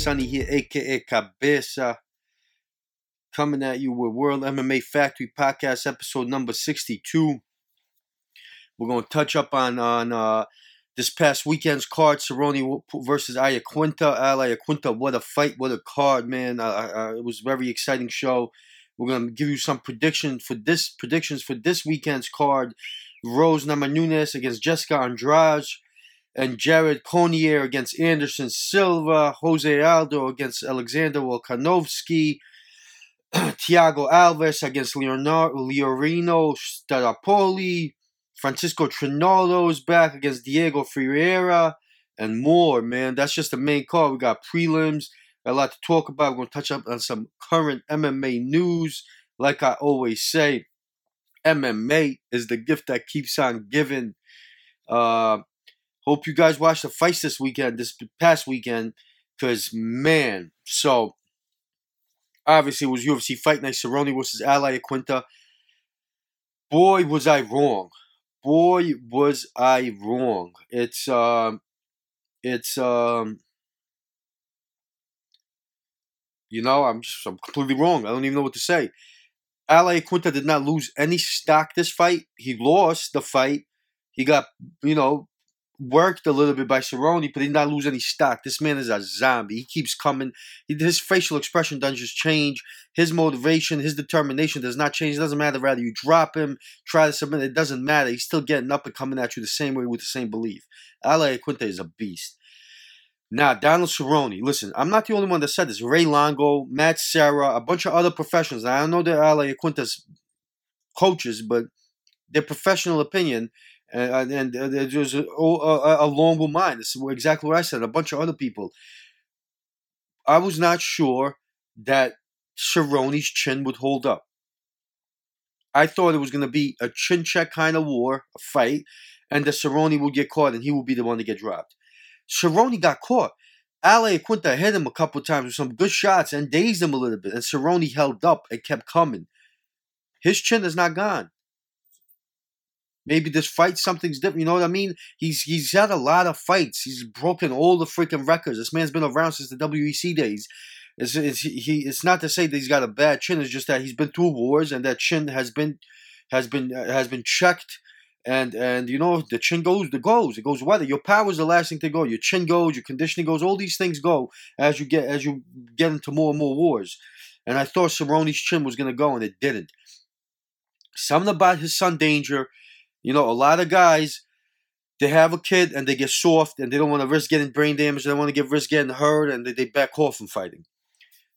Sunny here, aka Cabeza. Coming at you with World MMA Factory Podcast, episode number 62. We're going to touch up on on uh, this past weekend's card, Cerrone versus Iaquinta. Al Iaquinta, what a fight, what a card, man. It was a very exciting show. We're gonna give you some predictions for this predictions for this weekend's card. Rose Namajunas against Jessica Andrade, and Jared Cannonier against Anderson Silva, Jose Aldo against Alexander Volkanovski, Thiago Alves against Leonardo, Laureano Staropoli, Francisco Trinaldo is back against Diego Ferreira, and more, man. That's just the main card. We got prelims a lot to talk about. We're going to touch up on some current MMA news. Like I always say, MMA is the gift that keeps on giving. Uh, hope you guys watched the fights this weekend, this past weekend, because man, so obviously it was UFC Fight Night Cerrone versus Al Iaquinta. Boy, was I wrong. Boy, was I wrong. It's um, it's um, you know, I'm just, I'm completely wrong. I don't even know what to say. Al Iaquinta did not lose any stock this fight. He lost the fight. He got, you know, worked a little bit by Cerrone, but he did not lose any stock. This man is a zombie. He keeps coming. His facial expression doesn't just change. His motivation, his determination does not change. It doesn't matter whether you drop him, try to submit. It doesn't matter. He's still getting up and coming at you the same way with the same belief. Al Iaquinta is a beast. Now, Donald Cerrone, listen, I'm not the only one that said this. Ray Longo, Matt Serra, a bunch of other professionals. I don't know they're Al Iaquinta's coaches, but their professional opinion, uh, and uh, there's a, along with mine. This is exactly what I said. A bunch of other people. I was not sure that Cerrone's chin would hold up. I thought it was going to be a chin check kind of war, a fight, and that Cerrone would get caught and he would be the one to get dropped. Cerrone got caught. Al Iaquinta hit him a couple times with some good shots and dazed him a little bit, and Cerrone held up and kept coming. His chin is not gone. Maybe this fight something's different. You know what I mean? He's he's had a lot of fights. He's broken all the freaking records. This man's been around since the WEC days. It's, it's, he, it's not to say that he's got a bad chin. It's just that he's been through wars and that chin has been has been uh, has been checked and and you know the chin goes the goes it goes weather your power is the last thing to go your chin goes your conditioning goes all these things go as you get as you get into more and more wars and i thought Cerrone's chin was to go and it didn't something about his son danger you know a lot of guys they have a kid and they get soft and they don't want to risk getting brain damage they don't want to get risk getting hurt and they, they back off from fighting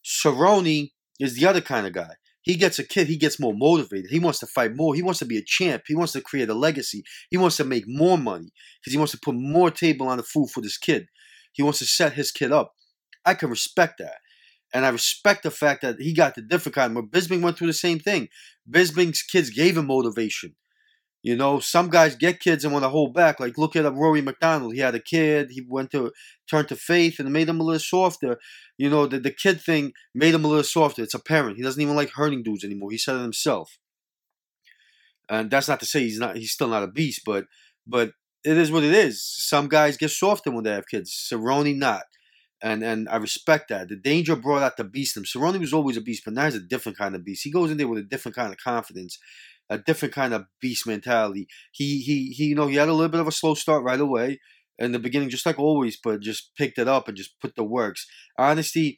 Cerrone is the other kind of guy he gets a kid, he gets more motivated. He wants to fight more. He wants to be a champ. He wants to create a legacy. He wants to make more money because he wants to put more table on the food for this kid. He wants to set his kid up. I can respect that. And I respect the fact that he got the different kind. But Bisping went through the same thing. Bisping's kids gave him motivation. You know, some guys get kids and want to hold back. Like look at um, Rory MacDonald. He had a kid. He went to turn to faith and made him a little softer. You know, the, the kid thing made him a little softer. It's apparent. He doesn't even like hurting dudes anymore. He said it himself. And that's not to say he's not he's still not a beast, but but it is what it is. Some guys get softer when they have kids. Cerrone not. And and I respect that. The danger brought out the beast in him. Cerrone was always a beast, but now he's a different kind of beast. He goes in there with a different kind of confidence a different kind of beast mentality. He he he you know he had a little bit of a slow start right away in the beginning, just like always, but just picked it up and just put the works. Honestly,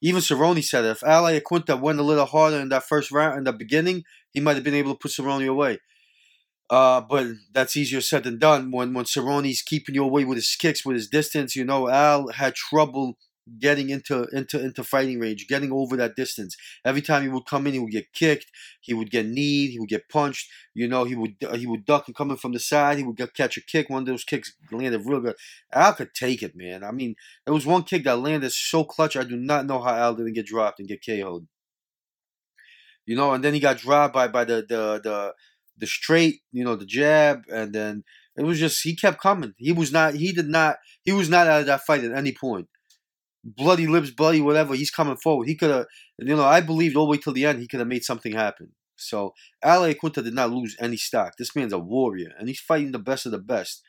even Cerrone said it. If Al Iaquinta went a little harder in that first round in the beginning, he might have been able to put Cerrone away. Uh, but that's easier said than done. When when Cerrone's keeping you away with his kicks, with his distance, you know, Al had trouble getting into into into fighting range, getting over that distance. Every time he would come in, he would get kicked, he would get kneed, he would get punched. You know, he would he would duck and coming from the side, he would get, catch a kick. One of those kicks landed real good. Al could take it, man. I mean, there was one kick that landed so clutch. I do not know how Al didn't get dropped and get KO'd. You know, and then he got dropped by by the the the the straight, you know, the jab, and then it was just he kept coming. He was not he did not he was not out of that fight at any point bloody lips, bloody whatever. He's coming forward. He could have, you know, I believed all the way till the end he could have made something happen. So Al Iaquinta did not lose any stock. This man's a warrior, and he's fighting the best of the best.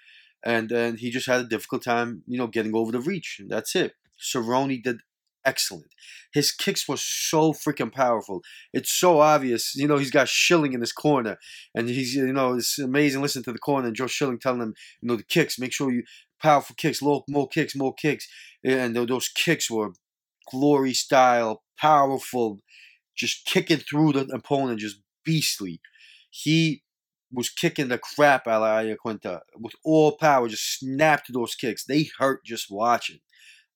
And and he just had a difficult time, you know, getting over the reach. That's it. Cerrone did excellent. His kicks were so freaking powerful. It's so obvious. You know, he's got Schilling in his corner, and he's you know it's amazing. Listen to the corner and Joe Schilling telling him, you know, the kicks. Make sure you powerful kicks, low, more kicks, more kicks, and those kicks were glory style, powerful, just kicking through the opponent, just beastly. He was kicking the crap out of Iaquinta with all power, just snapped those kicks. They hurt just watching.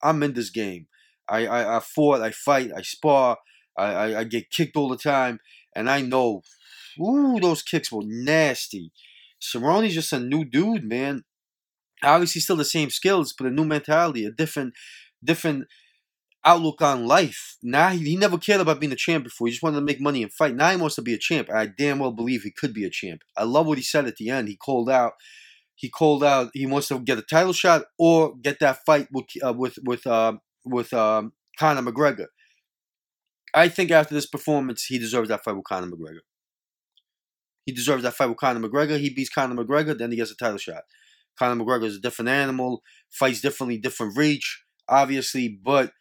I'm in this game. I, I, I fought, I fight, I spar, I, I, I get kicked all the time, and I know, ooh, those kicks were nasty. Cerrone's just a new dude, man. Obviously, still the same skills, but a new mentality, a different, different outlook on life. Now he, he never cared about being a champ before. He just wanted to make money and fight. Now he wants to be a champ. I damn well believe he could be a champ. I love what he said at the end. He called out. He called out. He wants to get a title shot or get that fight with uh, with with uh, with um, Conor McGregor. I think after this performance, he deserves that fight with Conor McGregor. He deserves that fight with Conor McGregor. He beats Conor McGregor, then he gets a title shot. Conor McGregor is a different animal, fights differently, different reach, obviously, but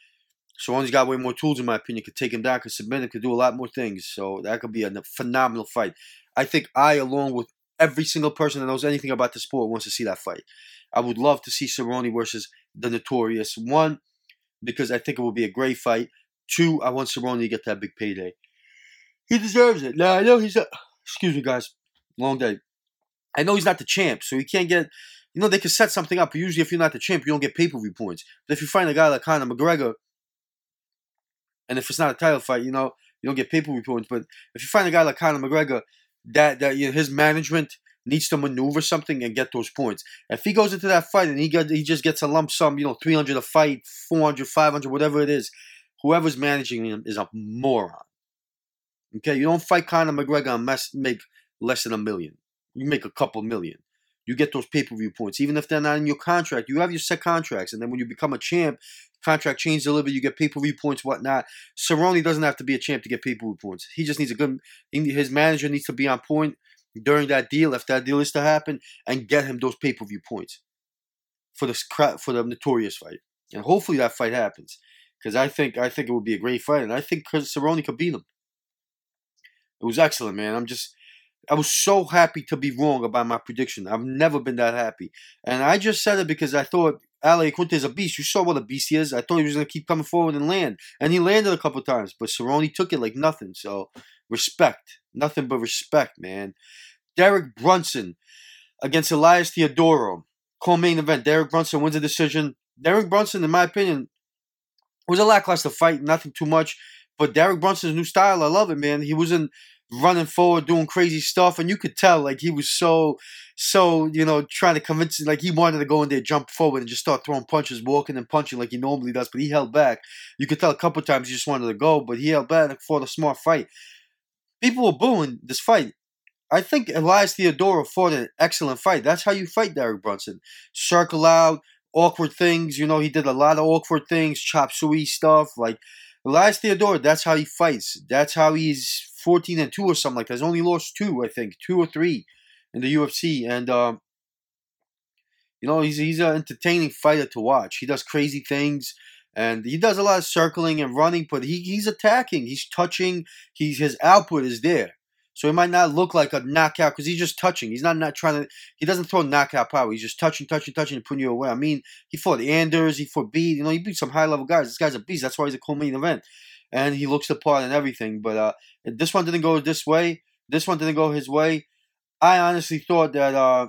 Cerrone's got way more tools, in my opinion. Could take him down, could submit him, could do a lot more things. So that could be a phenomenal fight. I think I, along with every single person that knows anything about the sport, wants to see that fight. I would love to see Cerrone versus the Notorious. One, because I think it will be a great fight. Two, I want Cerrone to get that big payday. He deserves it. Now I know he's a. Excuse me, guys. Long day. I know he's not the champ, so he can't get. You know they can set something up. Usually, if you're not the champ, you don't get pay per view points. But if you find a guy like Conor McGregor, and if it's not a title fight, you know you don't get pay per view points. But if you find a guy like Conor McGregor, that that you know, his management needs to maneuver something and get those points. If he goes into that fight and he got he just gets a lump sum, you know, 300 a fight, 400, 500, whatever it is, whoever's managing him is a moron. Okay, you don't fight Conor McGregor and mess, make less than a million. You make a couple million. You get those pay per view points, even if they're not in your contract. You have your set contracts, and then when you become a champ, contract little bit. You get pay per view points, whatnot. Cerrone doesn't have to be a champ to get pay per view points. He just needs a good. His manager needs to be on point during that deal, if that deal is to happen, and get him those pay per view points for the for the notorious fight, and hopefully that fight happens because I think I think it would be a great fight, and I think Cerrone could beat him. It was excellent, man. I'm just I was so happy to be wrong about my prediction. I've never been that happy, and I just said it because I thought Al Iaquinta is a beast. You saw what a beast he is. I thought he was going to keep coming forward and land, and he landed a couple times, but Cerrone took it like nothing. So respect, nothing but respect, man. Derek Brunson against Elias Theodorou. Co-main event. Derek Brunson wins a decision. Derek Brunson, in my opinion, was a lackluster fight. Nothing too much. But Derek Brunson's new style, I love it, man. He wasn't running forward, doing crazy stuff, and you could tell like he was so, so you know, trying to convince, like he wanted to go in there, jump forward, and just start throwing punches, walking and punching like he normally does. But he held back. You could tell a couple times he just wanted to go, but he held back for the smart fight. People were booing this fight. I think Elias Theodorou fought an excellent fight. That's how you fight Derek Brunson. Circle out, awkward things. You know, he did a lot of awkward things, chop suey stuff. Like Elias Theodorou, that's how he fights. That's how he's 14 and 2 or something like that. He's only lost two, I think, two or three in the UFC. And, um, you know, he's, he's an entertaining fighter to watch. He does crazy things. And he does a lot of circling and running, but he, he's attacking. He's touching. He's his output is there. So he might not look like a knockout because he's just touching. He's not not trying to. He doesn't throw knockout power. He's just touching, touching, touching, and putting you away. I mean, he fought Anders. He fought Beat. You know, he beat some high level guys. This guy's a beast. That's why he's a co-main event, and he looks the part and everything. But uh, this one didn't go this way. This one didn't go his way. I honestly thought that uh,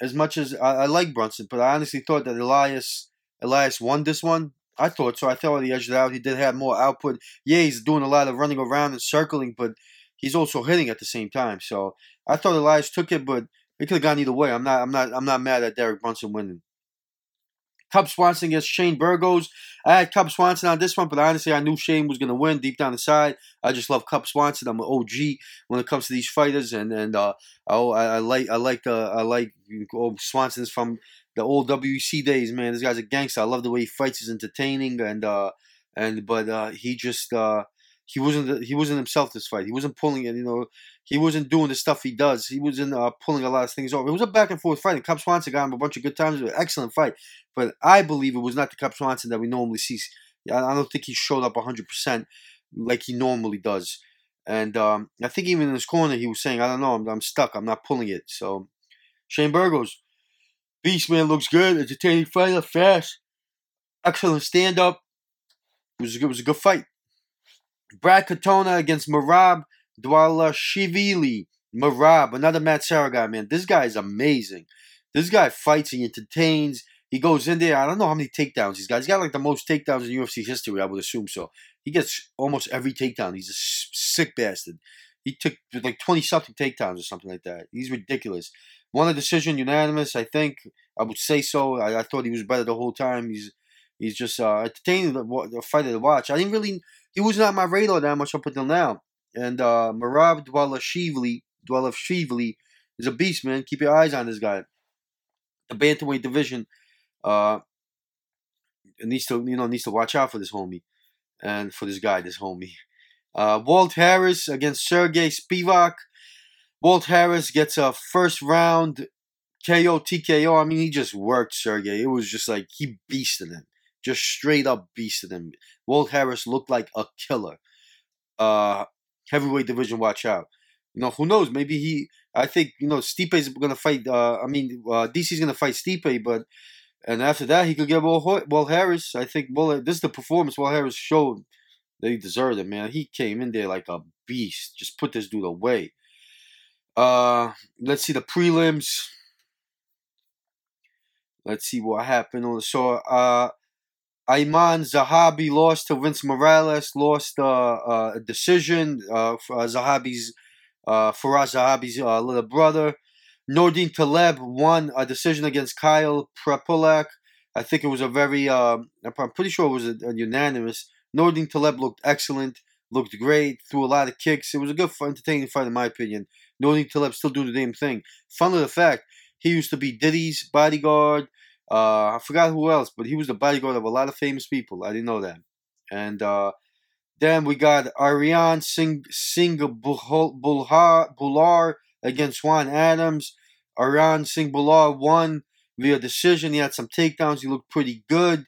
as much as I, I like Brunson, but I honestly thought that Elias Elias won this one. I thought so. I thought he edged it out. He did have more output. Yeah, he's doing a lot of running around and circling, but he's also hitting at the same time. So I thought Elias took it, but it could have gone either way. I'm not I'm not I'm not mad at Derek Brunson winning. Cub Swanson against Shane Burgos. I had Cub Swanson on this one, but honestly, I knew Shane was going to win deep down inside. I just love Cub Swanson. I'm an OG when it comes to these fighters, and and uh, oh, I, I like I like the I like oh, Swanson's from the old WEC days. Man, this guy's a gangster. I love the way he fights. He's entertaining, and uh, and but uh, he just uh, he wasn't he wasn't himself this fight. He wasn't pulling it. You know, he wasn't doing the stuff he does. He wasn't uh, pulling a lot of things over. It was a back and forth fight. And Cub Swanson got him a bunch of good times. It was an excellent fight. But I believe it was not the Cub Swanson that we normally see. I don't think he showed up 100% like he normally does. And um, I think even in his corner, he was saying, I don't know, I'm, I'm stuck. I'm not pulling it. So Shane Burgos, Beast Man looks good. Entertaining fighter, fast. Excellent stand up. It was, it was a good fight. Brad Katona against Merab Dvalishvili. Merab, another Matt Serra guy, man. This guy is amazing. This guy fights, he entertains. He goes in there. I don't know how many takedowns he's got. He's got like the most takedowns in UFC history, I would assume so. He gets almost every takedown. He's a sick bastard. He took like 20 something takedowns or something like that. He's ridiculous. Won a decision, unanimous, I think. I would say so. I, I thought he was better the whole time. He's he's just uh, entertaining the, the fighter to watch. I didn't really, he wasn't on my radar that much up until now. And uh, Merab Dvalishvili, Dvalishvili is a beast, man. Keep your eyes on this guy. The bantamweight division uh, needs to, you know, needs to watch out for this homie and for this guy, this homie. Uh, Walt Harris against Sergey Spivak. Walt Harris gets a first round KO TKO. I mean, he just worked Sergey. It was just like he beasted him, just straight up beasted him. Walt Harris looked like a killer. Uh, heavyweight division, watch out. You know, who knows? Maybe he. I think you know Stipe is gonna fight. Uh, I mean, uh, DC's gonna fight Stipe, but and after that he could get Walt, Walt Harris. I think Well, this is the performance Walt Harris showed he deserved it. Man, he came in there like a beast. Just put this dude away. Uh, let's see the prelims. Let's see what happened. on the So, uh, Ayman Zahabi lost to Vince Morales, lost uh, uh, a decision. Uh, uh Zahabi's, uh, Firas Zahabi's uh, little brother. Nordine Taleb won a decision against Kyle Prepolec. I think it was a very, uh, I'm pretty sure it was a, a unanimous. Nordine Taleb looked excellent, looked great, threw a lot of kicks. It was a good, entertaining fight, in my opinion. Nordine Taleb still doing the damn thing. Fun of the fact, he used to be Diddy's bodyguard. Uh, I forgot who else, but he was the bodyguard of a lot of famous people. I didn't know that. And uh, then we got Arjan Singh Singh Bhullar, Bhullar against Juan Adams. Arjan Singh Bhullar won via decision. He had some takedowns. He looked pretty good.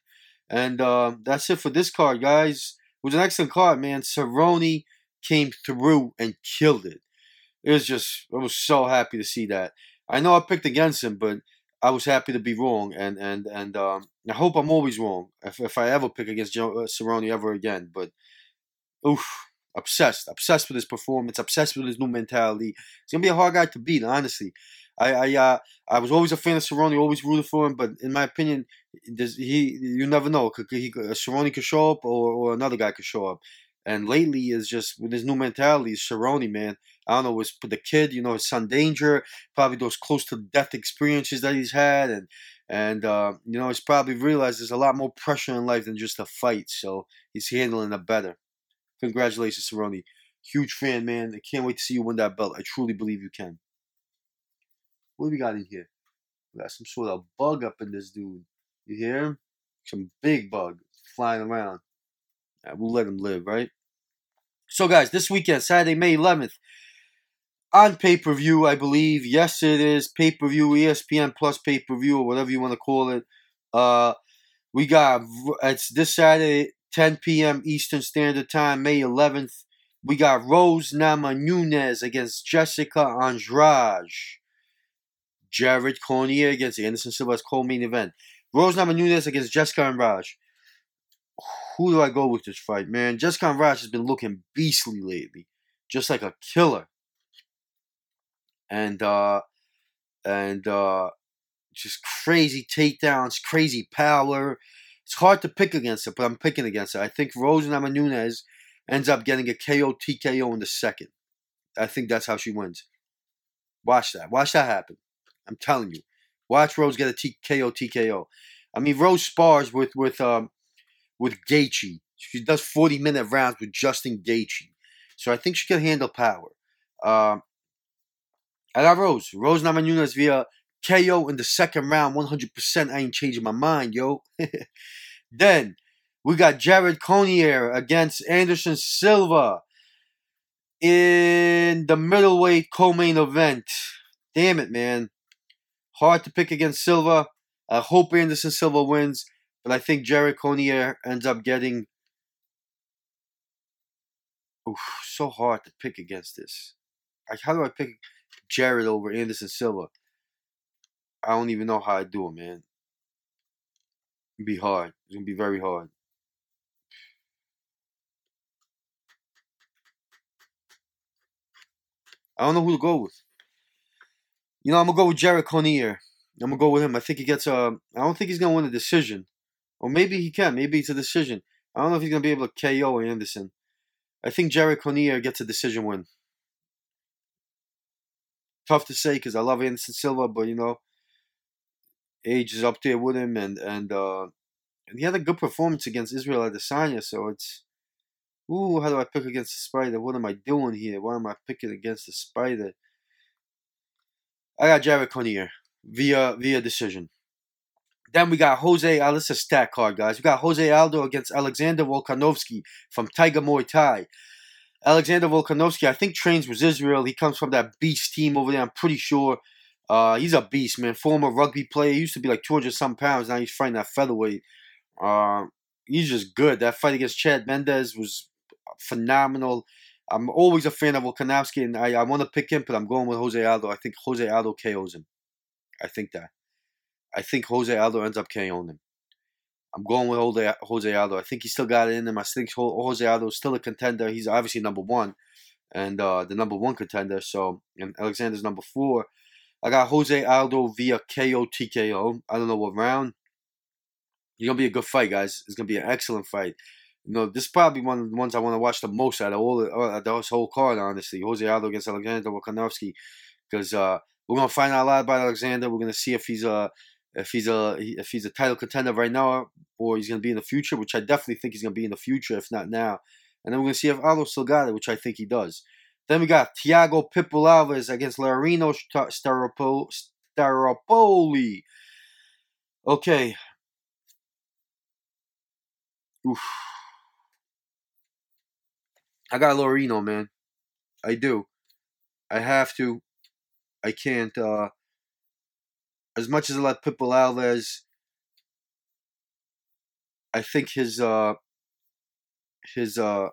And uh, that's it for this card, guys. It was an excellent card, man. Cerrone came through and killed it. It was just, I was so happy to see that. I know I picked against him, but I was happy to be wrong, and and and um, I hope I'm always wrong if, if I ever pick against Joe uh, Cerrone ever again. But oof, obsessed, obsessed with his performance, obsessed with his new mentality. He's gonna be a hard guy to beat, honestly. I I uh, I was always a fan of Cerrone, always rooted for him, but in my opinion, he you never know. He, Cerrone could show up, or, or another guy could show up. And lately is just with his new mentality, Cerrone, man. I don't know, was the kid, you know, his son Danger, probably those close to death experiences that he's had, and and uh, you know, he's probably realized there's a lot more pressure in life than just a fight, so he's handling it better. Congratulations, Cerrone. Huge fan, man. I can't wait to see you win that belt. I truly believe you can. What do we got in here? We got some sort of bug up in this dude. You hear him? Some big bug flying around. Right, we'll let him live, right? So, guys, this weekend, Saturday, May 11th, on pay per view, I believe. Yes, it is pay per view, ESPN Plus pay per view, or whatever you want to call it. Uh, we got it's this Saturday, 10 p.m. Eastern Standard Time, May 11th. We got Rose Namajunas against Jessica Andrade. Jared Cannonier against Anderson Silva's co-main event. Rose Namajunas against Jessica Andrade. Who do I go with this fight, man? Jessica Andrade has been looking beastly lately, just like a killer and uh, and uh, just crazy takedowns, crazy power. It's hard to pick against it, but I'm picking against it. I think Rose Namajunas ends up getting a KO TKO in the second. I think that's how she wins. Watch that. Watch that happen. I'm telling you. Watch Rose get a TKO TKO. I mean, Rose spars with with um with Gaethje. She does 40 minute rounds with Justin Gaethje. So I think she can handle power. Um, I got Rose. Rose Namajunas via KO in the second round. 100%. I ain't changing my mind, yo. then we got Jared Cannonier against Anderson Silva. in the middleweight co-main event. Damn it, man. Hard to pick against Silva. I hope Anderson Silva wins, but I think Jared Cannonier ends up getting. Oof, so hard to pick against this. Like, how do I pick Jared over Anderson Silva? I don't even know how I do it, man. It'd be hard. It's gonna be very hard. I don't know who to go with. You know, I'm gonna go with Jared Cannonier. I'm gonna go with him. I think he gets a. Uh, don't think he's gonna win a decision, or maybe he can. Maybe it's a decision. I don't know if he's gonna be able to KO Anderson. I think Jared Cannonier gets a decision win. Tough to say because I love Anderson Silva, but you know, age is up there with him, and and uh, and he had a good performance against Israel Adesanya. So it's, ooh, how do I pick against the Spider? What am I doing here? Why am I picking against the Spider? I got Jared Cannonier via via decision. Then we got Jose. Uh, this is a stat card, guys. We got Jose Aldo against Alexander Volkanovski from Tiger Muay Thai. Alexander Volkanovski, I think, trains with Israel. He comes from that beast team over there. I'm pretty sure. Uh, he's a beast, man. Former rugby player. He used to be like 200 some pounds. Now he's fighting that featherweight. Uh, he's just good. That fight against Chad Mendes was phenomenal. I'm always a fan of Volkanovski, and I, I want to pick him, but I'm going with Jose Aldo. I think Jose Aldo KOs him. I think that. I think Jose Aldo ends up KOing him. I'm going with Jose, Aldo. I think he still got it in him. I think Jose Aldo is still a contender. He's obviously number one, and uh, the number one contender. So, and Alexander's number four. I got Jose Aldo via KO TKO. I don't know what round. It's gonna be a good fight, guys. It's gonna be an excellent fight. You know, this is probably one of the ones I want to watch the most out of all the, uh, this whole card. Honestly, Jose Aldo against Alexander Volkanovski, because uh, we're gonna find out a lot about Alexander. We're gonna see if he's a if he's a if he's a title contender right now or he's gonna be in the future, which I definitely think he's gonna be in the future, if not now. And then we're gonna see if Aldo still got it, which I think he does. Then we got Thiago Pitbull against Laureano Staropoli. Okay. Oof. I got Laureano, man. I do. I have to. I can't. Uh, as much as I like Pitbull Alves, I think his uh, his uh,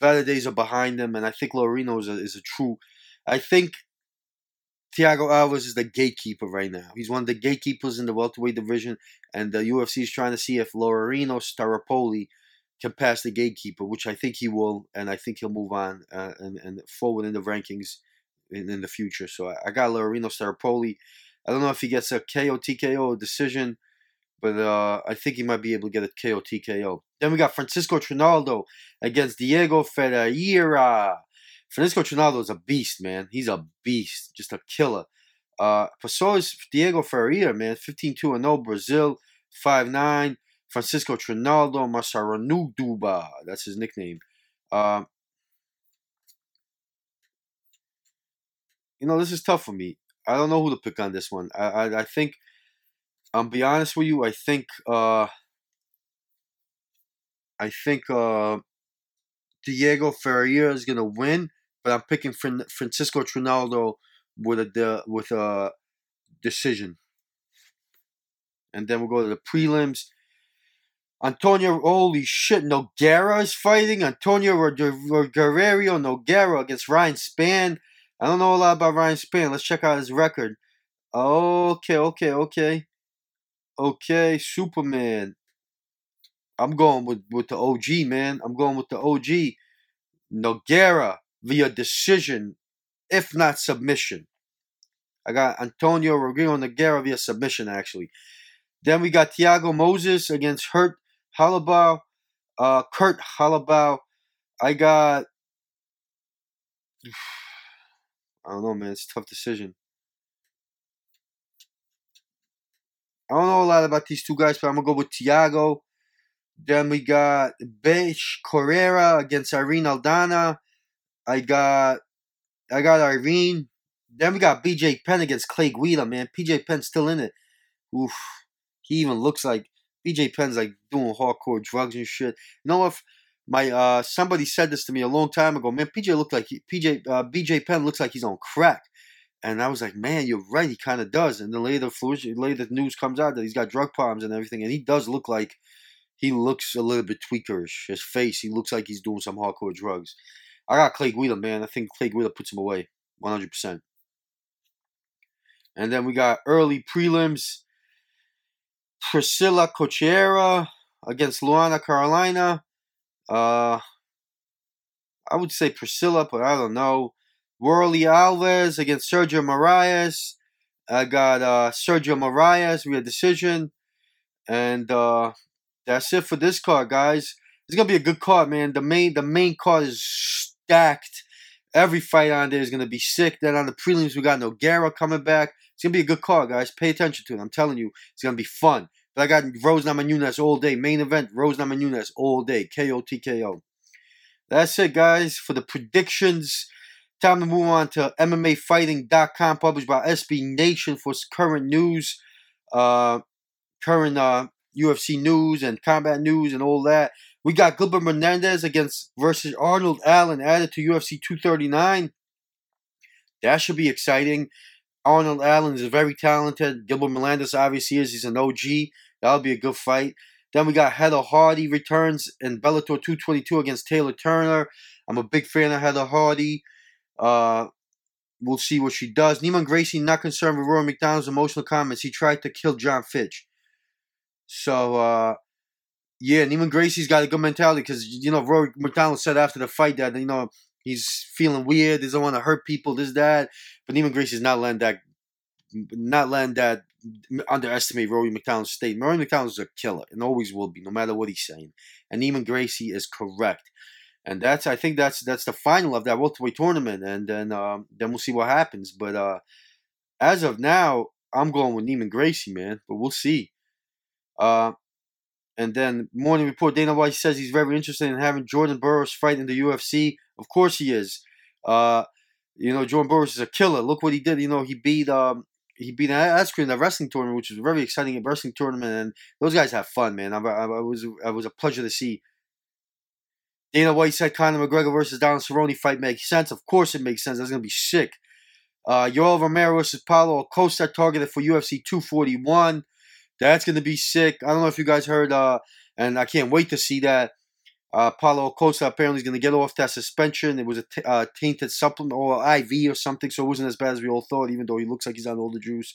better days are behind him, and I think Laureano is a, is a true. I think Thiago Alves is the gatekeeper right now. He's one of the gatekeepers in the welterweight division, and the UFC is trying to see if Laureano Staropoli can pass the gatekeeper, which I think he will, and I think he'll move on uh, and, and forward in the rankings in, in the future. So I, I got Laureano Staropoli. I don't know if he gets a KO TKO decision, but uh, I think he might be able to get a KO TKO. Then we got Francisco Trinaldo against Diego Ferreira. Francisco Trinaldo is a beast, man. He's a beast, just a killer. Uh, so is Diego Ferreira, man. 15 2 0, Brazil, 5 9. Francisco Trinaldo Massaranduba. That's his nickname. Uh, you know, this is tough for me. I don't know who to pick on this one. I I, I think I'm be honest with you. I think uh, I think uh, Diego Ferreira is gonna win, but I'm picking Fran- Francisco Trinaldo with a with a decision. And then we'll go to the prelims. Antonio, holy shit, Nogueira is fighting. Antonio Guerrero Nogueira against Ryan Spann. I don't know a lot about Ryan Spann. Let's check out his record. Okay, okay, okay. Okay, Superman. I'm going with, with the OG, man. I'm going with the OG. Nogueira via decision, if not submission. I got Antonio Rodrigo Nogueira via submission, actually. Then we got Thiago Moses against Hurt Holobaugh, uh, Kurt Holobaugh. I got. I don't know, man. It's a tough decision. I don't know a lot about these two guys, but I'm gonna go with Thiago. Then we got Besh Correia against Irene Aldana. I got I got Irene. Then we got BJ Penn against Clay Guida, man. PJ Penn's still in it. Oof. He even looks like BJ Penn's like doing hardcore drugs and shit. You know if my uh, somebody said this to me a long time ago. Man, PJ looked like he, PJ uh, BJ Penn looks like he's on crack, and I was like, man, you're right. He kind of does. And then later, later news comes out that he's got drug problems and everything, and he does look like he looks a little bit tweakerish. His face, he looks like he's doing some hardcore drugs. I got Clay Guida, man. I think Clay Guida puts him away, one hundred percent. And then we got early prelims. Priscilla Cachoeira against Luana Carolina. Uh, I would say Priscilla, but I don't know. Warlley Alves against Sergio Moraes. I got uh, Sergio Moraes We a decision. And uh, that's it for this card, guys. It's gonna be a good card, man. The main the main card is stacked. Every fight on there is gonna be sick. Then on the prelims, we got Nogueira coming back. It's gonna be a good card, guys. Pay attention to it. I'm telling you, it's gonna be fun. But I got Rose Namajunas all day. Main event, Rose Namajunas all day. KOTKO. That's it, guys, for the predictions. Time to move on to MMAfighting.com, published by SB Nation for current news, uh, current uh, UFC news and combat news and all that. We got Gilbert Melendez against versus Arnold Allen added to UFC 239. That should be exciting. Arnold Allen is very talented. Gilbert Melendez obviously is. He's an OG. That'll be a good fight. Then we got Heather Hardy returns in Bellator 222 against Taylor Turner. I'm a big fan of Heather Hardy. Uh, we'll see what she does. Neiman Gracie not concerned with Rory MacDonald's emotional comments. He tried to kill Jon Fitch. So, uh, yeah, Neiman Gracie's got a good mentality because, you know, Rory MacDonald said after the fight that, you know, he's feeling weird, He doesn't want to hurt people, this, that. But Neiman Gracie's not letting that, not letting that underestimate Rory MacDonald's state. Rory MacDonald's a killer and always will be, no matter what he's saying. And Neiman Gracie is correct. And that's I think that's that's the final of that welterweight tournament, and then um, then we'll see what happens. But uh, as of now, I'm going with Neiman Gracie, man. But we'll see. Uh, and then morning report, Dana White says he's very interested in having Jordan Burroughs fight in the UFC. Of course he is. Uh, you know, Jordan Burroughs is a killer. Look what he did. You know, he beat um, he beat Askren in the wrestling tournament, which was a very exciting wrestling tournament, and those guys have fun, man. I, I, I was was a pleasure to see. Dana White said Conor McGregor versus Donald Cerrone fight makes sense. Of course, it makes sense. That's gonna be sick. Uh, Yoel Romero versus Paulo Costa targeted for UFC 241. That's gonna be sick. I don't know if you guys heard, uh, and I can't wait to see that. Uh, Paulo Costa apparently is going to get off that suspension. It was a t- uh, tainted supplement or IV or something, so it wasn't as bad as we all thought, even though he looks like he's on all the juice.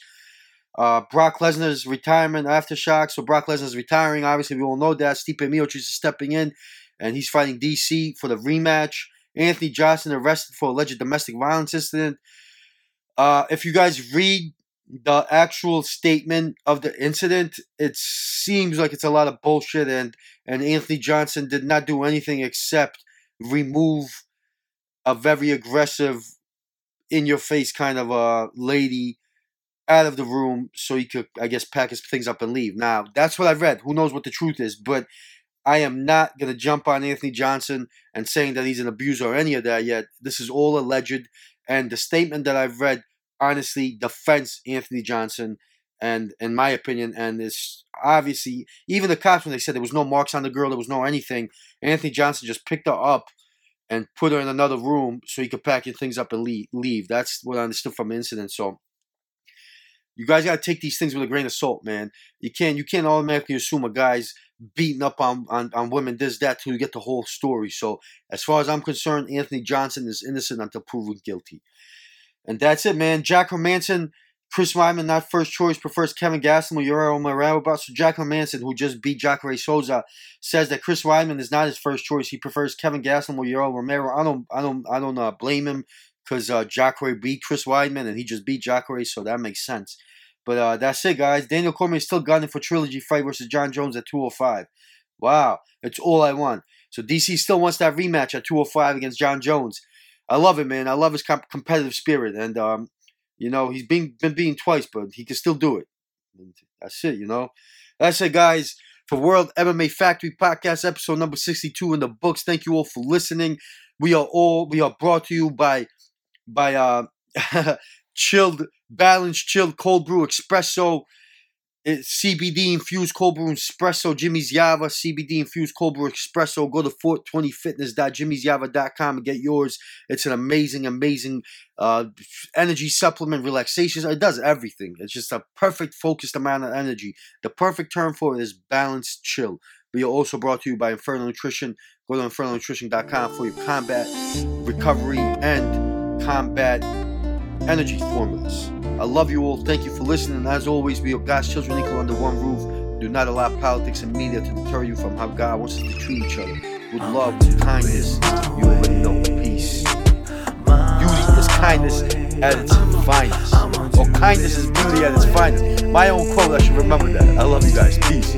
Uh, Brock Lesnar's retirement aftershock. So Brock Lesnar's retiring. Obviously, we all know that. Stipe Miocic is stepping in, and he's fighting DC for the rematch. Anthony Johnson arrested for alleged domestic violence incident. Uh, if you guys read the actual statement of the incident, it seems like it's a lot of bullshit, and and Anthony Johnson did not do anything except remove a very aggressive, in your face kind of a lady out of the room so he could, I guess, pack his things up and leave. Now that's what I've read. Who knows what the truth is, but. I am not going to jump on Anthony Johnson and saying that he's an abuser or any of that yet. This is all alleged. And the statement that I've read honestly defends Anthony Johnson and in my opinion, and it's obviously even the cops when they said there was no marks on the girl, there was no anything. Anthony Johnson just picked her up and put her in another room so he could pack your things up and leave. That's what I understood from the incident. So you guys got to take these things with a grain of salt, man. You can't you can't automatically assume a guy's beating up on, on, on women, this, that, till you get the whole story. So as far as I'm concerned, Anthony Johnson is innocent until proven guilty. And that's it, man. Jack Hermansson, Chris Weidman, not first choice, prefers Kelvin Gastelum or Yoel Romero. So Jack Hermansson, who just beat Jacare Souza, says that Chris Weidman is not his first choice. He prefers Kelvin Gastelum or Yoel Romero. I don't, I don't, I don't uh, blame him because uh, Jacare beat Chris Weidman and he just beat Jacare, so that makes sense. But uh, that's it, guys. Daniel Cormier is still gunning for trilogy fight versus Jon Jones at 205. Wow, it's all I want. So DC still wants that rematch at 205 against Jon Jones. I love it, man. I love his comp- competitive spirit, and um, you know he's been been beaten twice, but he can still do it. And that's it, you know. That's it, guys. For World MMA Factory Podcast, episode number sixty-two in the books. Thank you all for listening. We are all we are brought to you by by uh chilled, balanced, chilled cold brew espresso. It's CBD infused cold brew espresso, Jimmy's Java, CBD infused cold brew espresso. Go to 420fitness.jimmy'sjava.com and get yours. It's an amazing, amazing uh, energy supplement, relaxation. It does everything. It's just a perfect focused amount of energy. The perfect term for it is balanced chill. We are also brought to you by Inferno Nutrition. Go to infernonutrition.com for your combat, recovery, and combat energy formulas. I love you all. Thank you for listening. As always, we are God's children equal under one roof. Do not allow politics and media to deter you from how God wants us to treat each other. With love, with kindness, you already know. Peace. Beauty is kindness at its finest. Or kindness is beauty at its finest. My own quote, I should remember that. I love you guys. Peace.